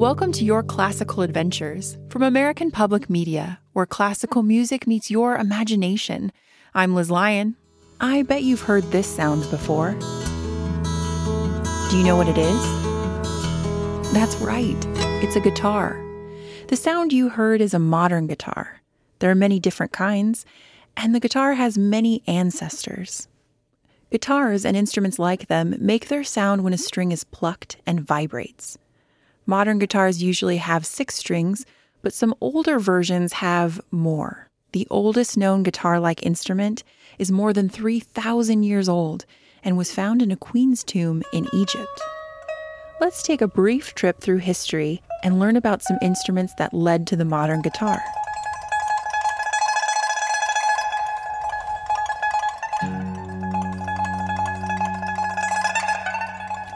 Welcome to Your Classical Adventures from American Public Media, where classical music meets your imagination. I'm Liz Lyon. I bet you've heard this sound before. Do you know what it is? That's right, it's a guitar. The sound you heard is a modern guitar. There are many different kinds, and the guitar has many ancestors. Guitars and instruments like them make their sound when a string is plucked and vibrates. Modern guitars usually have six strings, but some older versions have more. The oldest known guitar like instrument is more than 3,000 years old and was found in a queen's tomb in Egypt. Let's take a brief trip through history and learn about some instruments that led to the modern guitar.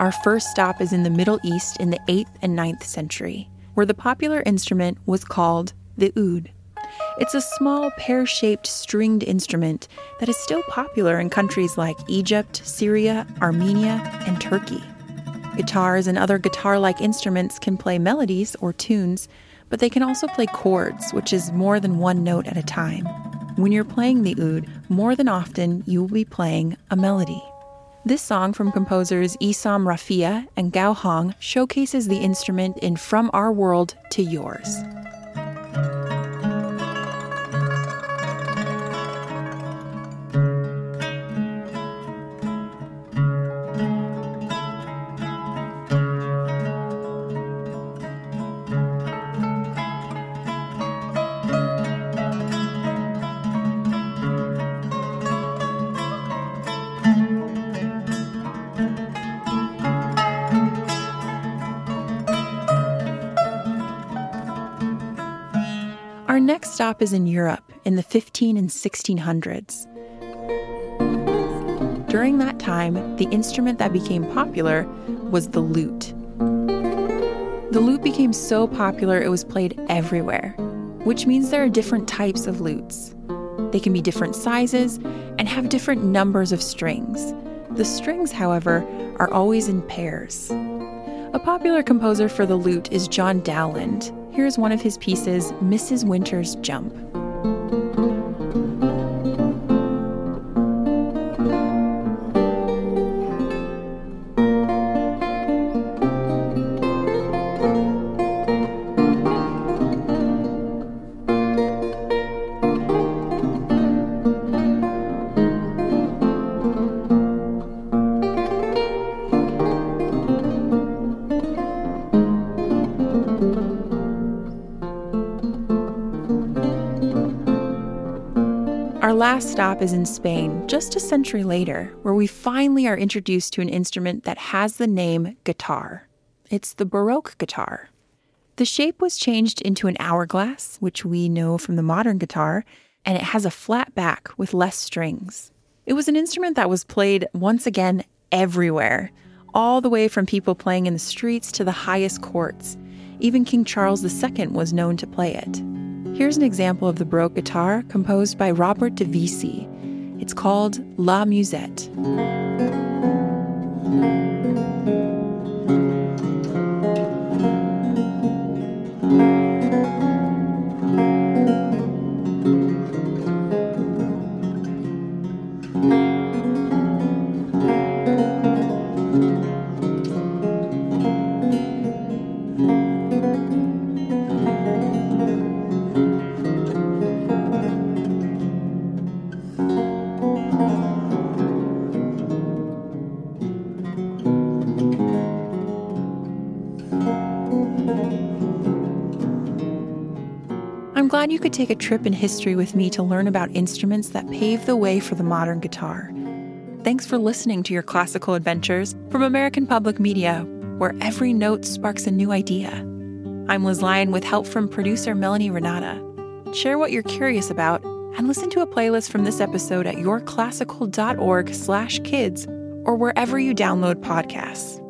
Our first stop is in the Middle East in the 8th and 9th century, where the popular instrument was called the oud. It's a small pear shaped stringed instrument that is still popular in countries like Egypt, Syria, Armenia, and Turkey. Guitars and other guitar like instruments can play melodies or tunes, but they can also play chords, which is more than one note at a time. When you're playing the oud, more than often you will be playing a melody. This song from composers Issam Rafea and Gao Hong showcases the instrument in From Our World to Yours. Our next stop is in Europe in the 15 and 1600s. During that time, the instrument that became popular was the lute. The lute became so popular it was played everywhere, which means there are different types of lutes. They can be different sizes and have different numbers of strings. The strings, however, are always in pairs. A popular composer for the lute is John Dowland, Here's one of his pieces, Mrs. Winter's Jump. Last stop is in Spain, just a century later, where we finally are introduced to an instrument that has the name guitar. It's the Baroque guitar. The shape was changed into an hourglass, which we know from the modern guitar, and it has a flat back with less strings. It was an instrument that was played once again everywhere, all the way from people playing in the streets to the highest courts. Even King Charles II was known to play it. Here's an example of the Baroque guitar composed by Robert de Visée. It's called La Musette. Glad you could take a trip in history with me to learn about instruments that paved the way for the modern guitar. Thanks for listening to your classical adventures from American Public Media, where every note sparks a new idea. I'm Liz Lyon with help from producer Melanie Renata. Share what you're curious about and listen to a playlist from this episode at yourclassical.org/kids or wherever you download podcasts.